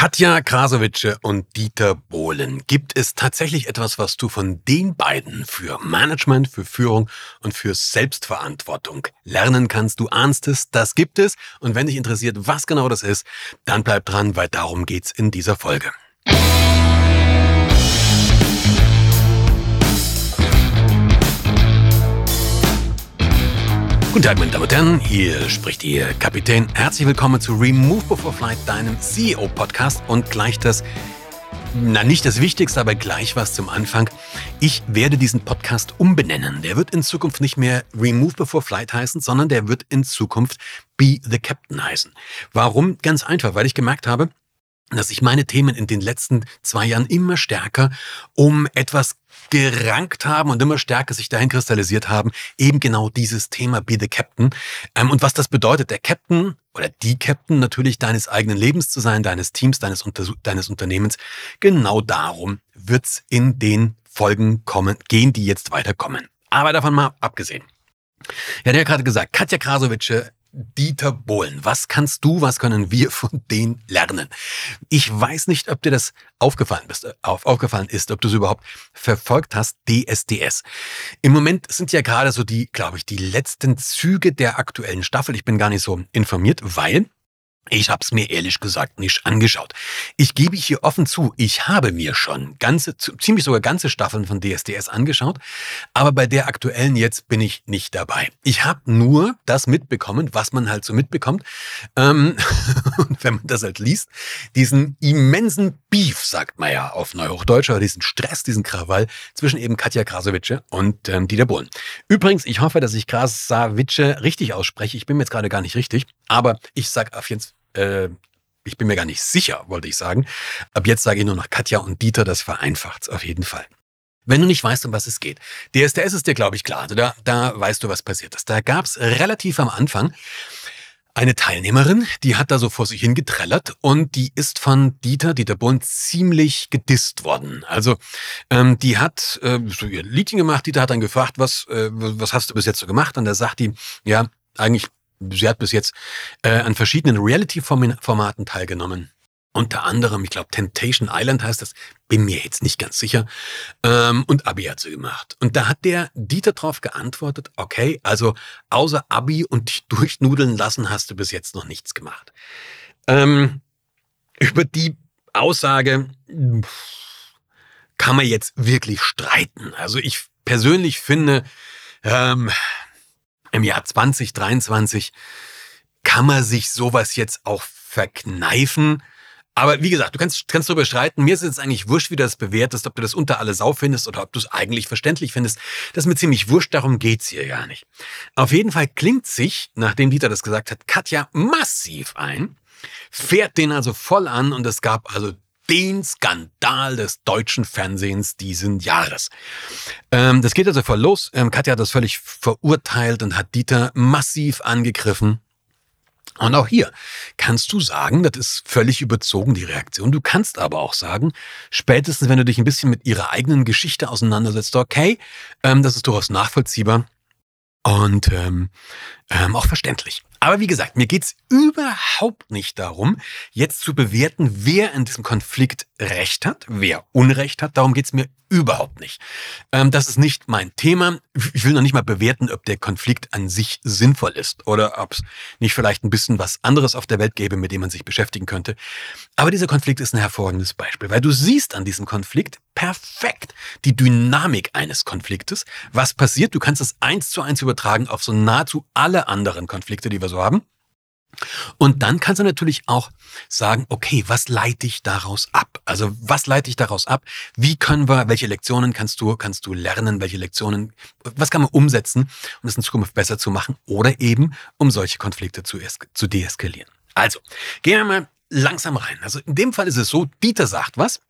Katja Krasowitsche und Dieter Bohlen. Gibt es tatsächlich etwas, was du von den beiden für Management, für Führung und für Selbstverantwortung lernen kannst? Du ahnst es, das gibt es. Und wenn dich interessiert, was genau das ist, dann bleib dran, weil darum geht's in dieser Folge. Guten Tag, meine Damen und Herren, hier spricht Ihr Kapitän. Herzlich willkommen zu Remove Before Flight, deinem CEO-Podcast und gleich das, na nicht das Wichtigste, aber gleich was zum Anfang. Ich werde diesen Podcast umbenennen. Der wird in Zukunft nicht mehr Remove Before Flight heißen, sondern der wird in Zukunft Be the Captain heißen. Warum? Ganz einfach, weil ich gemerkt habe, dass sich meine Themen in den letzten zwei Jahren immer stärker um etwas gerankt haben und immer stärker sich dahin kristallisiert haben, eben genau dieses Thema Be the Captain. Ähm, und was das bedeutet, der Captain oder die Captain natürlich deines eigenen Lebens zu sein, deines Teams, deines, Unter deines Unternehmens, genau darum wird's in den Folgen kommen, gehen, die jetzt weiterkommen. Aber davon mal abgesehen. Ja, der hat gerade gesagt, Katja Krasowitsche Dieter Bohlen. Was kannst du, was können wir von denen lernen? Ich weiß nicht, ob dir das aufgefallen, bist, äh, auf, aufgefallen ist, ob du es überhaupt verfolgt hast, DSDS. Im Moment sind ja gerade so die, glaube ich, die letzten Züge der aktuellen Staffel. Ich bin gar nicht so informiert, weil ich habe es mir ehrlich gesagt nicht angeschaut. Ich gebe hier offen zu, ich habe mir schon ganze, ziemlich sogar ganze Staffeln von DSDS angeschaut, aber bei der aktuellen jetzt bin ich nicht dabei. Ich habe nur das mitbekommen, was man halt so mitbekommt. Ähm, wenn man das halt liest, diesen immensen Beef, sagt man ja auf Neuhochdeutsch, oder diesen Stress, diesen Krawall zwischen eben Katja Krasowitsche und ähm, Dieter Bohlen. Übrigens, ich hoffe, dass ich Krasowitsche richtig ausspreche. Ich bin mir jetzt gerade gar nicht richtig, aber ich sage auf jeden Fall äh, ich bin mir gar nicht sicher, wollte ich sagen. Ab jetzt sage ich nur noch Katja und Dieter, das vereinfacht's auf jeden Fall. Wenn du nicht weißt, um was es geht. DSDS ist dir, glaube ich, klar. Also da, da weißt du, was passiert ist. Da gab's relativ am Anfang eine Teilnehmerin, die hat da so vor sich hingetrellert und die ist von Dieter, Dieter Bohlen, ziemlich gedisst worden. Also ähm, die hat äh, so ihr Liedchen gemacht, Dieter hat dann gefragt, was, äh, was hast du bis jetzt so gemacht? Und da sagt die, ja, eigentlich sie hat bis jetzt äh, an verschiedenen Reality-Formaten teilgenommen. Unter anderem, ich glaube, Temptation Island heißt das, bin mir jetzt nicht ganz sicher. Ähm, und Abi hat sie gemacht. Und da hat der Dieter drauf geantwortet, okay, also außer Abi und dich durchnudeln lassen hast du bis jetzt noch nichts gemacht. Ähm, über die Aussage kann man jetzt wirklich streiten. Also ich persönlich finde, ähm, im Jahr 2023 kann man sich sowas jetzt auch verkneifen. Aber wie gesagt, du kannst, kannst darüber streiten. Mir ist es eigentlich wurscht, wie du das bewertest, ob du das unter alle Sau findest oder ob du es eigentlich verständlich findest. Das ist mir ziemlich wurscht, darum geht's hier gar nicht. Auf jeden Fall klingt sich, nachdem Dieter das gesagt hat, Katja massiv ein, fährt den also voll an und es gab also den Skandal des deutschen Fernsehens diesen Jahres. Ähm, das geht also voll los. Ähm, Katja hat das völlig verurteilt und hat Dieter massiv angegriffen. Und auch hier kannst du sagen, das ist völlig überzogen, die Reaktion. Du kannst aber auch sagen, spätestens wenn du dich ein bisschen mit ihrer eigenen Geschichte auseinandersetzt, okay, ähm, das ist durchaus nachvollziehbar und ähm, ähm, auch verständlich. Aber wie gesagt, mir geht's überhaupt nicht darum, jetzt zu bewerten, wer in diesem Konflikt Recht hat, wer Unrecht hat. Darum geht's mir überhaupt nicht. Ähm, das ist nicht mein Thema. Ich will noch nicht mal bewerten, ob der Konflikt an sich sinnvoll ist oder ob es nicht vielleicht ein bisschen was anderes auf der Welt gäbe, mit dem man sich beschäftigen könnte. Aber dieser Konflikt ist ein hervorragendes Beispiel, weil du siehst an diesem Konflikt perfekt die Dynamik eines Konfliktes. Was passiert? Du kannst es eins zu eins übertragen auf so nahezu alle anderen Konflikte, die wir so haben. Und dann kannst du natürlich auch sagen, okay, was leite ich daraus ab? Also was leite ich daraus ab? Wie können wir, welche Lektionen kannst du, kannst du lernen? Welche Lektionen, was kann man umsetzen, um es in Zukunft besser zu machen? Oder eben, um solche Konflikte zu, zu deeskalieren. Also, gehen wir mal langsam rein. Also in dem Fall ist es so, Dieter sagt was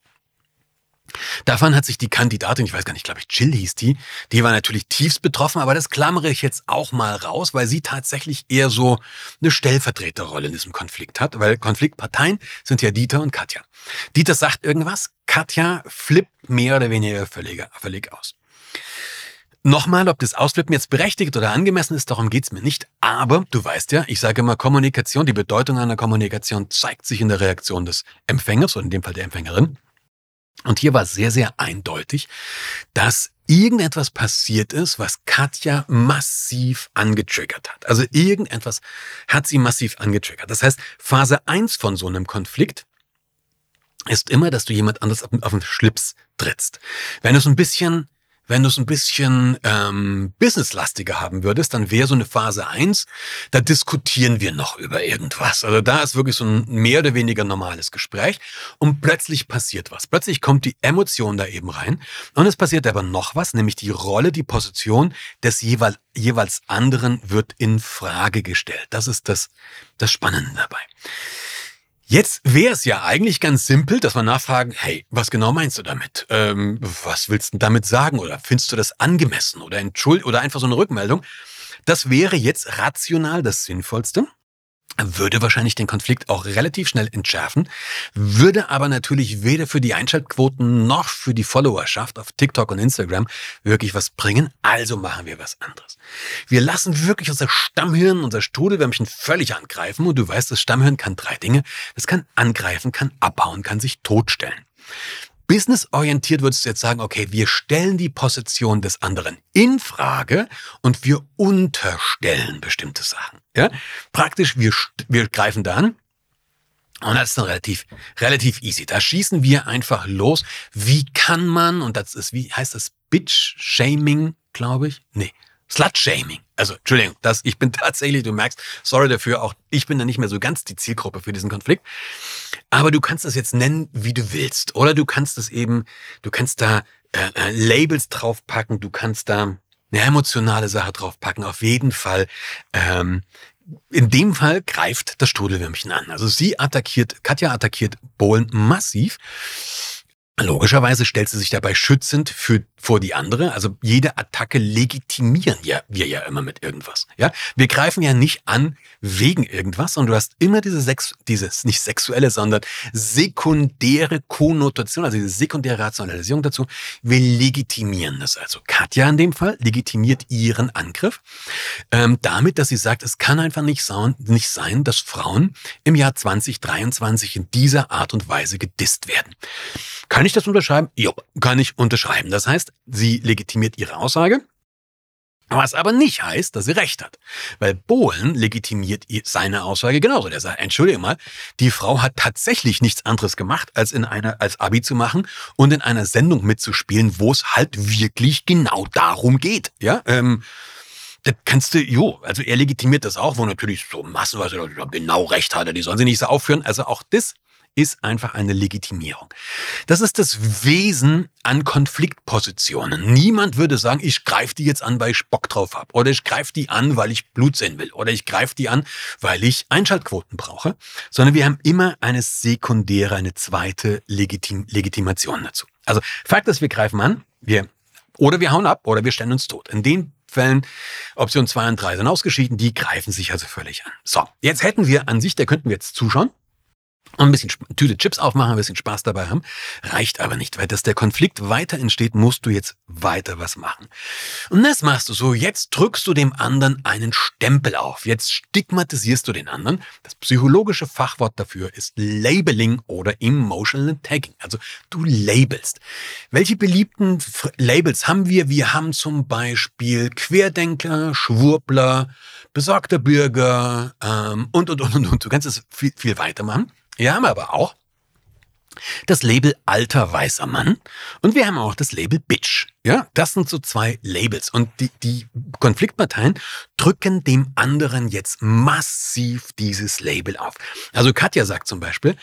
Davon hat sich die Kandidatin, ich weiß gar nicht, glaube ich, Jill hieß die, die war natürlich tiefst betroffen, aber das klammere ich jetzt auch mal raus, weil sie tatsächlich eher so eine Stellvertreterrolle in diesem Konflikt hat, weil Konfliktparteien sind ja Dieter und Katja. Dieter sagt irgendwas, Katja flippt mehr oder weniger völlig, völlig aus. Nochmal, ob das Ausflippen jetzt berechtigt oder angemessen ist, darum geht's mir nicht. Aber du weißt ja, ich sage immer, Kommunikation, die Bedeutung einer Kommunikation zeigt sich in der Reaktion des Empfängers oder in dem Fall der Empfängerin. Und hier war sehr, sehr eindeutig, dass irgendetwas passiert ist, was Katja massiv angetriggert hat. Also irgendetwas hat sie massiv angetriggert. Das heißt, Phase eins von so einem Konflikt ist immer, dass du jemand anderes auf, den Schlips trittst. Wenn du so ein bisschen wenn du es ein bisschen ähm, businesslastiger haben würdest, dann wäre so eine Phase eins. da diskutieren wir noch über irgendwas. Also da ist wirklich so ein mehr oder weniger normales Gespräch und plötzlich passiert was. Plötzlich kommt die Emotion da eben rein und es passiert aber noch was, nämlich die Rolle, die Position des jeweils, jeweils anderen wird in Frage gestellt. Das ist das, das Spannende dabei. Jetzt wäre es ja eigentlich ganz simpel, dass wir nachfragen, hey, was genau meinst du damit? Ähm, was willst du damit sagen? Oder findest du das angemessen? Oder entschuld oder einfach so eine Rückmeldung? Das wäre jetzt rational das Sinnvollste würde wahrscheinlich den Konflikt auch relativ schnell entschärfen, würde aber natürlich weder für die Einschaltquoten noch für die Followerschaft auf TikTok und Instagram wirklich was bringen. Also machen wir was anderes. Wir lassen wirklich unser Stammhirn, unser Strudelwärmchen völlig angreifen und du weißt, das Stammhirn kann drei Dinge. Es kann angreifen, kann abbauen, kann sich totstellen. Businessorientiert würdest du jetzt sagen, okay, wir stellen die Position des anderen in Frage und wir unterstellen bestimmte Sachen. Ja? Praktisch, wir, wir greifen da an und das ist dann relativ, relativ easy. Da schießen wir einfach los. Wie kann man, und das ist, wie heißt das, Bitch-Shaming, glaube ich? Nee, Slut-Shaming. Also, Entschuldigung, das, ich bin tatsächlich, du merkst, sorry dafür, auch ich bin da nicht mehr so ganz die Zielgruppe für diesen Konflikt. Aber du kannst das jetzt nennen, wie du willst. Oder du kannst es eben, du kannst da äh, äh, Labels draufpacken, du kannst da eine emotionale Sache draufpacken. Auf jeden Fall. Ähm, in dem Fall greift das Strudelwürmchen an. Also sie attackiert, Katja attackiert Bohlen massiv. Logischerweise stellt sie sich dabei schützend für, vor die andere. Also jede Attacke legitimieren ja wir ja immer mit irgendwas. Ja, wir greifen ja nicht an wegen irgendwas, sondern du hast immer diese Sex, dieses nicht sexuelle, sondern sekundäre Konnotation, also diese sekundäre Rationalisierung dazu. Wir legitimieren das also. Katja in dem Fall legitimiert ihren Angriff ähm, damit, dass sie sagt, es kann einfach nicht, sein, nicht sein, dass Frauen im Jahr 2023 in dieser Art und Weise gedisst werden. Kann ich das unterschreiben? Jo, kann ich unterschreiben. Das heißt, sie legitimiert ihre Aussage. Was aber nicht heißt, dass sie recht hat. Weil Bohlen legitimiert seine Aussage genauso. Der sagt, entschuldige mal, die Frau hat tatsächlich nichts anderes gemacht, als in einer, als Abi zu machen und in einer Sendung mitzuspielen, wo es halt wirklich genau darum geht. Ja, ähm, das kannst du, jo, also er legitimiert das auch, wo natürlich so massenweise genau recht hat, die sollen sie nicht so aufführen. Also auch das ist einfach eine Legitimierung. Das ist das Wesen an Konfliktpositionen. Niemand würde sagen, ich greife die jetzt an, weil ich Bock drauf habe. Oder ich greife die an, weil ich Blut sehen will. Oder ich greife die an, weil ich Einschaltquoten brauche. Sondern wir haben immer eine sekundäre, eine zweite Legitim Legitimation dazu. Also Fakt ist, wir greifen an, wir oder wir hauen ab oder wir stellen uns tot. In den Fällen, Option 2 und 3 sind ausgeschieden, die greifen sich also völlig an. So, jetzt hätten wir an sich, da könnten wir jetzt zuschauen und ein bisschen Tüte Chips aufmachen, ein bisschen Spaß dabei haben. Reicht aber nicht, weil dass der Konflikt weiter entsteht, musst du jetzt weiter was machen. Und das machst du so. Jetzt drückst du dem anderen einen Stempel auf. Jetzt stigmatisierst du den anderen. Das psychologische Fachwort dafür ist Labeling oder Emotional Tagging. Also du labelst. Welche beliebten Labels haben wir? Wir haben zum Beispiel Querdenker, Schwurbler, besorgter Bürger ähm, und, und, und, und, und. Du kannst es viel, viel weitermachen. Wir haben aber auch das Label alter weißer Mann und wir haben auch das Label Bitch. Ja, das sind so zwei Labels und die, die Konfliktparteien drücken dem anderen jetzt massiv dieses Label auf. Also Katja sagt zum Beispiel,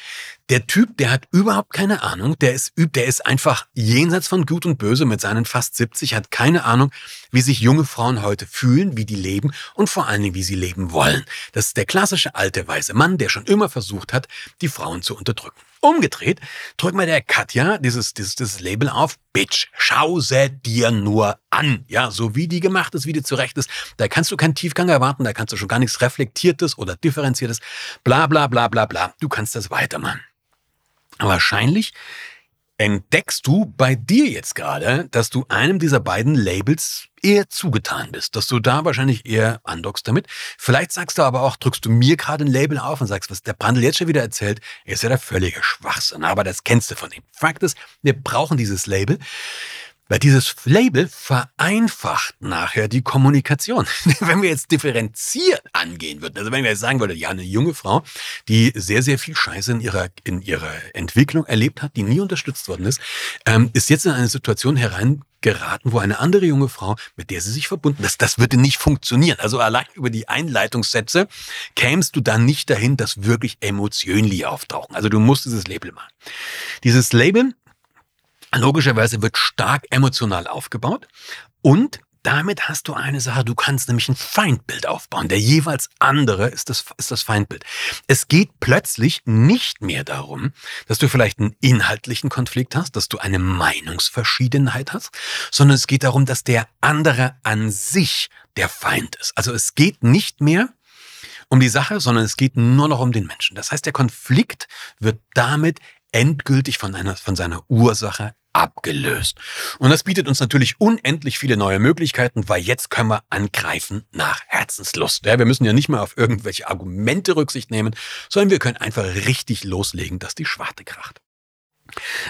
der Typ, der hat überhaupt keine Ahnung, der ist, der ist einfach jenseits von Gut und Böse mit seinen fast 70, hat keine Ahnung, wie sich junge Frauen heute fühlen, wie die leben und vor allen Dingen, wie sie leben wollen. Das ist der klassische alte weiße Mann, der schon immer versucht hat, die Frauen zu unterdrücken. Umgedreht drückt mal der Katja dieses, dieses, dieses Label auf. Bitch, schau dir nur an. Ja, so wie die gemacht ist, wie die zurecht ist. Da kannst du keinen Tiefgang erwarten, da kannst du schon gar nichts Reflektiertes oder Differenziertes. Bla, bla, bla, bla, bla. Du kannst das weitermachen. Wahrscheinlich entdeckst du bei dir jetzt gerade, dass du einem dieser beiden Labels eher zugetan bist, dass du da wahrscheinlich eher andockst damit. Vielleicht sagst du aber auch, drückst du mir gerade ein Label auf und sagst, was der Brandl jetzt schon wieder erzählt, ist ja der völlige Schwachsinn, aber das kennst du von ihm. Fakt ist, wir brauchen dieses Label, weil dieses Label vereinfacht nachher die Kommunikation. wenn wir jetzt differenziert angehen würden, also wenn wir jetzt sagen würden, ja, eine junge Frau, die sehr, sehr viel Scheiße in ihrer, in ihrer Entwicklung erlebt hat, die nie unterstützt worden ist, ähm, ist jetzt in eine Situation hereingeraten, wo eine andere junge Frau, mit der sie sich verbunden ist, das würde nicht funktionieren. Also allein über die Einleitungssätze kämst du dann nicht dahin, dass wirklich Emotionli auftauchen. Also du musst dieses Label machen. Dieses Label logischerweise wird stark emotional aufgebaut und damit hast du eine Sache, du kannst nämlich ein Feindbild aufbauen. Der jeweils andere ist das, ist das Feindbild. Es geht plötzlich nicht mehr darum, dass du vielleicht einen inhaltlichen Konflikt hast, dass du eine Meinungsverschiedenheit hast, sondern es geht darum, dass der andere an sich der Feind ist. Also es geht nicht mehr um die Sache, sondern es geht nur noch um den Menschen. Das heißt, der Konflikt wird damit endgültig von, einer, von seiner Ursache abgelöst. Und das bietet uns natürlich unendlich viele neue Möglichkeiten, weil jetzt können wir angreifen nach Herzenslust. Ja, wir müssen ja nicht mehr auf irgendwelche Argumente Rücksicht nehmen, sondern wir können einfach richtig loslegen, dass die Schwarte kracht.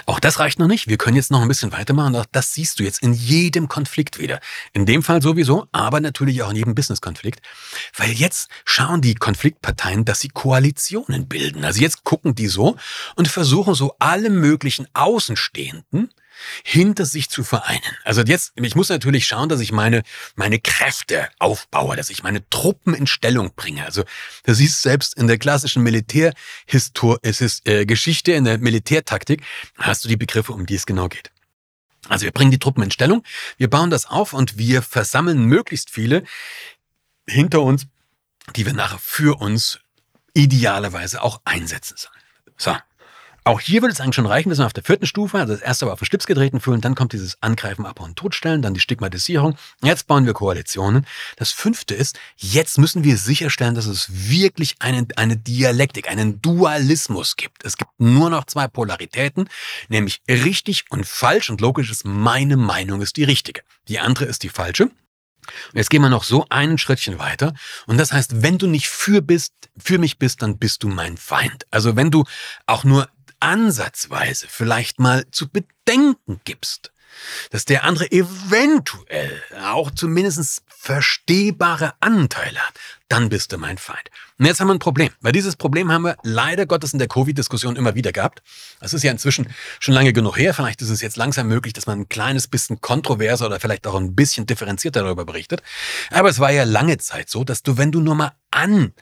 Auch das reicht noch nicht. Wir können jetzt noch ein bisschen weitermachen. Auch das siehst du jetzt in jedem Konflikt wieder. In dem Fall sowieso, aber natürlich auch in jedem Business-Konflikt. Weil jetzt schauen die Konfliktparteien, dass sie Koalitionen bilden. Also jetzt gucken die so und versuchen so alle möglichen Außenstehenden hinter sich zu vereinen. Also jetzt, ich muss natürlich schauen, dass ich meine, meine Kräfte aufbaue, dass ich meine Truppen in Stellung bringe. Also du siehst selbst in der klassischen ist äh, in der Militärtaktik, hast du die Begriffe, um die es genau geht. Also wir bringen die Truppen in Stellung, wir bauen das auf und wir versammeln möglichst viele hinter uns, die wir nachher für uns idealerweise auch einsetzen sollen. So, auch hier würde es eigentlich schon reichen, dass wir auf der vierten Stufe, also das erste war auf den Schlips getreten fühlen, dann kommt dieses Angreifen, Abbauen, Totstellen, dann die Stigmatisierung. Jetzt bauen wir Koalitionen. Das fünfte ist, jetzt müssen wir sicherstellen, dass es wirklich eine, eine Dialektik, einen Dualismus gibt. Es gibt nur noch zwei Polaritäten, nämlich richtig und falsch und logisch ist, meine Meinung ist die richtige. Die andere ist die falsche. Und jetzt gehen wir noch so einen Schrittchen weiter. Und das heißt, wenn du nicht für bist, für mich bist, dann bist du mein Feind. Also wenn du auch nur ansatzweise vielleicht mal zu bedenken gibst, dass der andere eventuell auch zumindest verstehbare Anteile hat, dann bist du mein Feind. Und jetzt haben wir ein Problem, weil dieses Problem haben wir leider Gottes in der Covid-Diskussion immer wieder gehabt. Das ist ja inzwischen schon lange genug her. Vielleicht ist es jetzt langsam möglich, dass man ein kleines bisschen kontroverser oder vielleicht auch ein bisschen differenzierter darüber berichtet. Aber es war ja lange Zeit so, dass du, wenn du nur mal an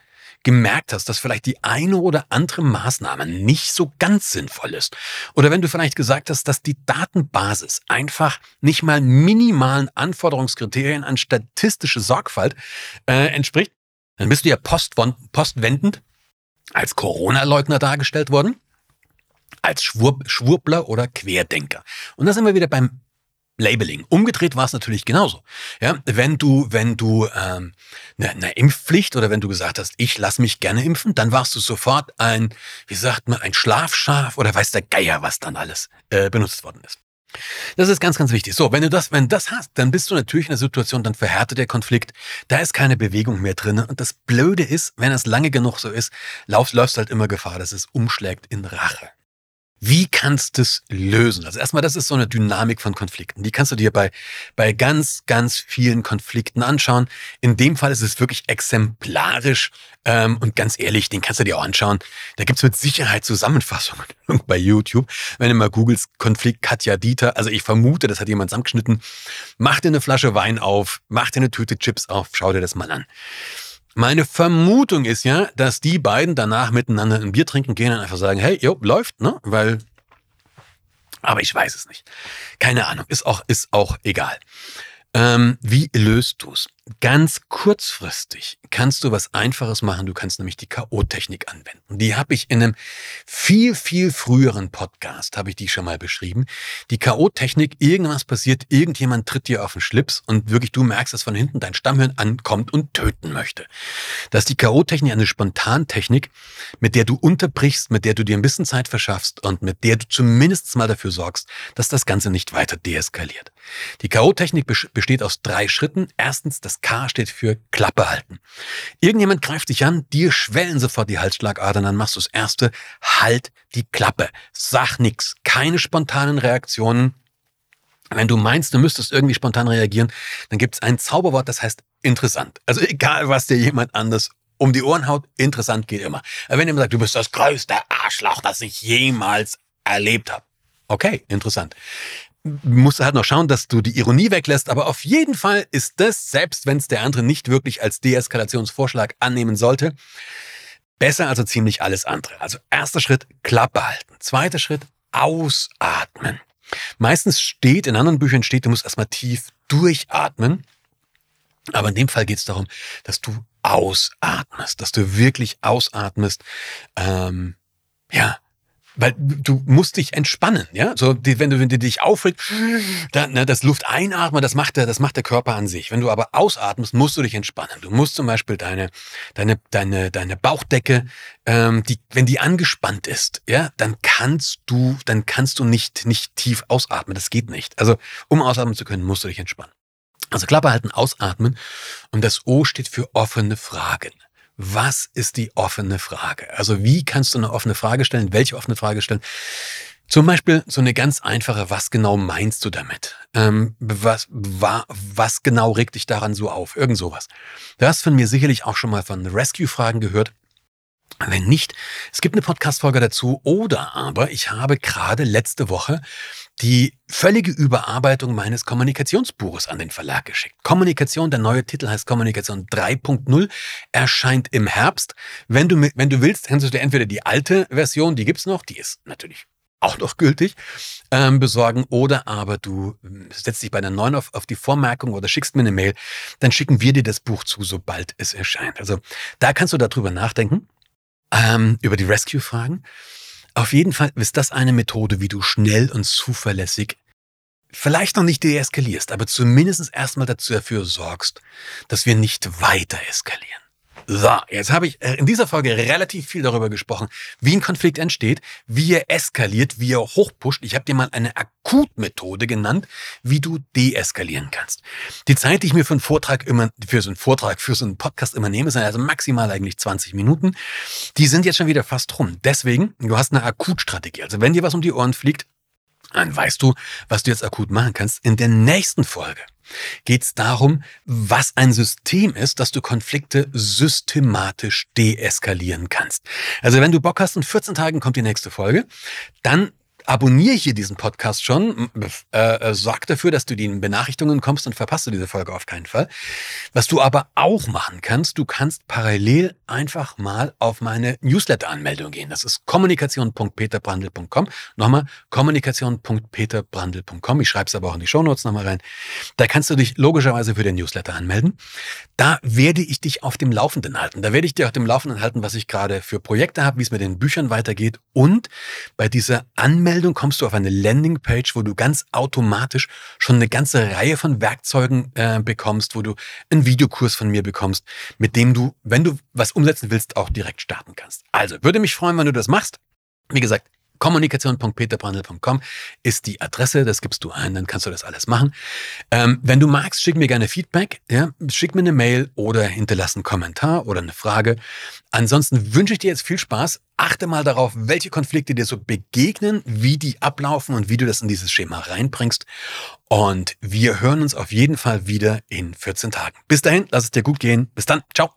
gemerkt hast, dass vielleicht die eine oder andere Maßnahme nicht so ganz sinnvoll ist. Oder wenn du vielleicht gesagt hast, dass die Datenbasis einfach nicht mal minimalen Anforderungskriterien an statistische Sorgfalt äh, entspricht, dann bist du ja postwendend als Corona-Leugner dargestellt worden, als Schwurb Schwurbler oder Querdenker. Und da sind wir wieder beim Labeling. Umgedreht war es natürlich genauso. Ja, wenn du, wenn du ähm, eine, eine Impfpflicht oder wenn du gesagt hast, ich lass mich gerne impfen, dann warst du sofort ein, wie sagt man, ein Schlafschaf oder weiß der Geier, was dann alles äh, benutzt worden ist. Das ist ganz, ganz wichtig. So, wenn du das, wenn du das hast, dann bist du natürlich in einer Situation, dann verhärtet der Konflikt. Da ist keine Bewegung mehr drin. Und das Blöde ist, wenn es lange genug so ist, laufst, läufst halt immer Gefahr, dass es umschlägt in Rache. Wie kannst du es lösen? Also erstmal, das ist so eine Dynamik von Konflikten. Die kannst du dir bei, bei ganz, ganz vielen Konflikten anschauen. In dem Fall ist es wirklich exemplarisch ähm, und ganz ehrlich, den kannst du dir auch anschauen. Da gibt's mit Sicherheit Zusammenfassungen bei YouTube. Wenn du mal googelst, Konflikt Katja Dieter, also ich vermute, das hat jemand zusammengeschnitten. Mach dir eine Flasche Wein auf, mach dir eine Tüte Chips auf, schau dir das mal an. Meine Vermutung ist ja, dass die beiden danach miteinander ein Bier trinken gehen und einfach sagen, hey, jo, läuft, ne? Weil, aber ich weiß es nicht. Keine Ahnung, ist auch, ist auch egal. Ähm, wie löst du's? Ganz kurzfristig kannst du was Einfaches machen. Du kannst nämlich die K.O.-Technik anwenden. Die habe ich in einem viel, viel früheren Podcast, habe ich die schon mal beschrieben. Die K.O.-Technik, irgendwas passiert, irgendjemand tritt dir auf den Schlips und wirklich du merkst, dass von hinten dein Stammhirn ankommt und töten möchte. Das ist die K.O.-Technik eine Spontantechnik, mit der du unterbrichst, mit der du dir ein bisschen Zeit verschaffst und mit der du zumindest mal dafür sorgst, dass das Ganze nicht weiter deeskaliert. Die K.O.-Technik besteht aus drei Schritten. Erstens, das K steht für Klappe halten. Irgendjemand greift dich an, dir schwellen sofort die Halsschlagadern, dann machst du das erste, halt die Klappe. Sag nix, keine spontanen Reaktionen. Wenn du meinst, du müsstest irgendwie spontan reagieren, dann gibt es ein Zauberwort, das heißt interessant. Also egal, was dir jemand anders um die Ohren haut, interessant geht immer. Wenn jemand sagt, du bist das größte Arschloch, das ich jemals erlebt habe. Okay, interessant musst du halt noch schauen, dass du die Ironie weglässt. Aber auf jeden Fall ist das, selbst wenn es der andere nicht wirklich als Deeskalationsvorschlag annehmen sollte, besser als so ziemlich alles andere. Also erster Schritt, Klappe halten. Zweiter Schritt, ausatmen. Meistens steht, in anderen Büchern steht, du musst erstmal tief durchatmen. Aber in dem Fall geht es darum, dass du ausatmest, dass du wirklich ausatmest. Ähm, ja, weil du musst dich entspannen, ja. So, die, wenn du, wenn du dich aufregst, dann, ne, das Luft einatmen, das macht der, das macht der Körper an sich. Wenn du aber ausatmest, musst du dich entspannen. Du musst zum Beispiel deine, deine, deine, deine Bauchdecke, ähm, die, wenn die angespannt ist, ja, dann kannst du, dann kannst du nicht, nicht tief ausatmen. Das geht nicht. Also, um ausatmen zu können, musst du dich entspannen. Also Klappe halten, ausatmen. Und das O steht für offene Fragen was ist die offene Frage? Also wie kannst du eine offene Frage stellen? Welche offene Frage stellen? Zum Beispiel so eine ganz einfache, was genau meinst du damit? Ähm, was, wa, was genau regt dich daran so auf? Irgend sowas. Du hast von mir sicherlich auch schon mal von Rescue-Fragen gehört. Wenn nicht, es gibt eine Podcast-Folge dazu oder aber ich habe gerade letzte Woche die völlige Überarbeitung meines Kommunikationsbuches an den Verlag geschickt. Kommunikation, der neue Titel heißt Kommunikation 3.0, erscheint im Herbst. Wenn du, wenn du willst, kannst du dir entweder die alte Version, die gibt's noch, die ist natürlich auch noch gültig, ähm, besorgen oder aber du ähm, setzt dich bei der neuen auf, auf die Vormerkung oder schickst mir eine Mail, dann schicken wir dir das Buch zu, sobald es erscheint. Also da kannst du darüber nachdenken, ähm, über die Rescue-Fragen. Auf jeden Fall ist das eine Methode, wie du schnell und zuverlässig vielleicht noch nicht deeskalierst, aber zumindest erstmal dafür sorgst, dass wir nicht weiter eskalieren. So, jetzt habe ich äh, in dieser Folge relativ viel darüber gesprochen, wie ein Konflikt entsteht, wie er eskaliert, wie er hochpusht. Ich habe dir mal eine Akutmethode genannt, wie du deeskalieren kannst. Die Zeit, die ich mir für einen Vortrag immer, für so einen Vortrag, für so einen Podcast immer nehme, sind also maximal eigentlich 20 Minuten. Die sind jetzt schon wieder fast rum. Deswegen, du hast eine Akutstrategie. Also wenn dir was um die Ohren fliegt, dann weißt du, was du jetzt akut machen kannst. In der nächsten Folge geht es darum, was ein System ist, dass du Konflikte systematisch deeskalieren kannst. Also wenn du Bock hast, in 14 Tagen kommt die nächste Folge, dann abonniere hier diesen Podcast schon, äh, äh, sorg dafür, dass du die Benachrichtigungen kommst und verpasst du diese Folge auf keinen Fall. Was du aber auch machen kannst, du kannst parallel einfach mal auf meine Newsletter-Anmeldung gehen. Das ist kommunikation.peterbrandl.com. Nochmal, kommunikation.peterbrandl.com. Ich schreibe es aber auch in die Shownotes nochmal rein. Da kannst du dich logischerweise für den Newsletter anmelden. Da werde ich dich auf dem Laufenden halten. Da werde ich dir auf dem Laufenden halten, was ich gerade für Projekte habe, wie es mit den Büchern weitergeht. Und bei dieser Anmeldung Anmeldung kommst du auf eine Landingpage, wo du ganz automatisch schon eine ganze Reihe von Werkzeugen äh, bekommst, wo du einen Videokurs von mir bekommst, mit dem du, wenn du was umsetzen willst, auch direkt starten kannst. Also, würde mich freuen, wenn du das machst. Wie gesagt, kommunikation.peterbrandl.com ist die Adresse, das gibst du ein, dann kannst du das alles machen. Ähm, wenn du magst, schick mir gerne Feedback, ja, schick mir eine Mail oder hinterlass einen Kommentar oder eine Frage. Ansonsten wünsche ich dir jetzt viel Spaß. Achte mal darauf, welche Konflikte dir so begegnen, wie die ablaufen und wie du das in dieses Schema reinbringst. Und wir hören uns auf jeden Fall wieder in 14 Tagen. Bis dahin, lass es dir gut gehen. Bis dann. Ciao.